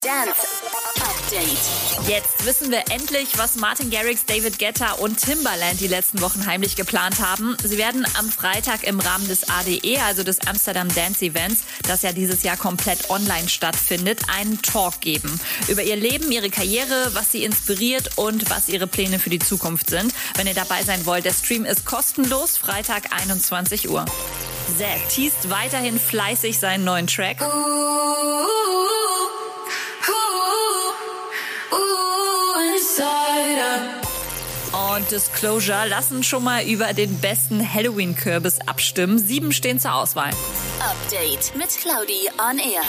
Dance Update. Jetzt wissen wir endlich, was Martin Garrix, David Guetta und Timbaland die letzten Wochen heimlich geplant haben. Sie werden am Freitag im Rahmen des ADE, also des Amsterdam Dance Events, das ja dieses Jahr komplett online stattfindet, einen Talk geben. Über ihr Leben, ihre Karriere, was sie inspiriert und was ihre Pläne für die Zukunft sind. Wenn ihr dabei sein wollt, der Stream ist kostenlos, Freitag 21 Uhr. Zack teast weiterhin fleißig seinen neuen Track. Und Disclosure lassen schon mal über den besten Halloween-Kürbis abstimmen. Sieben stehen zur Auswahl. Update mit Claudi on Air.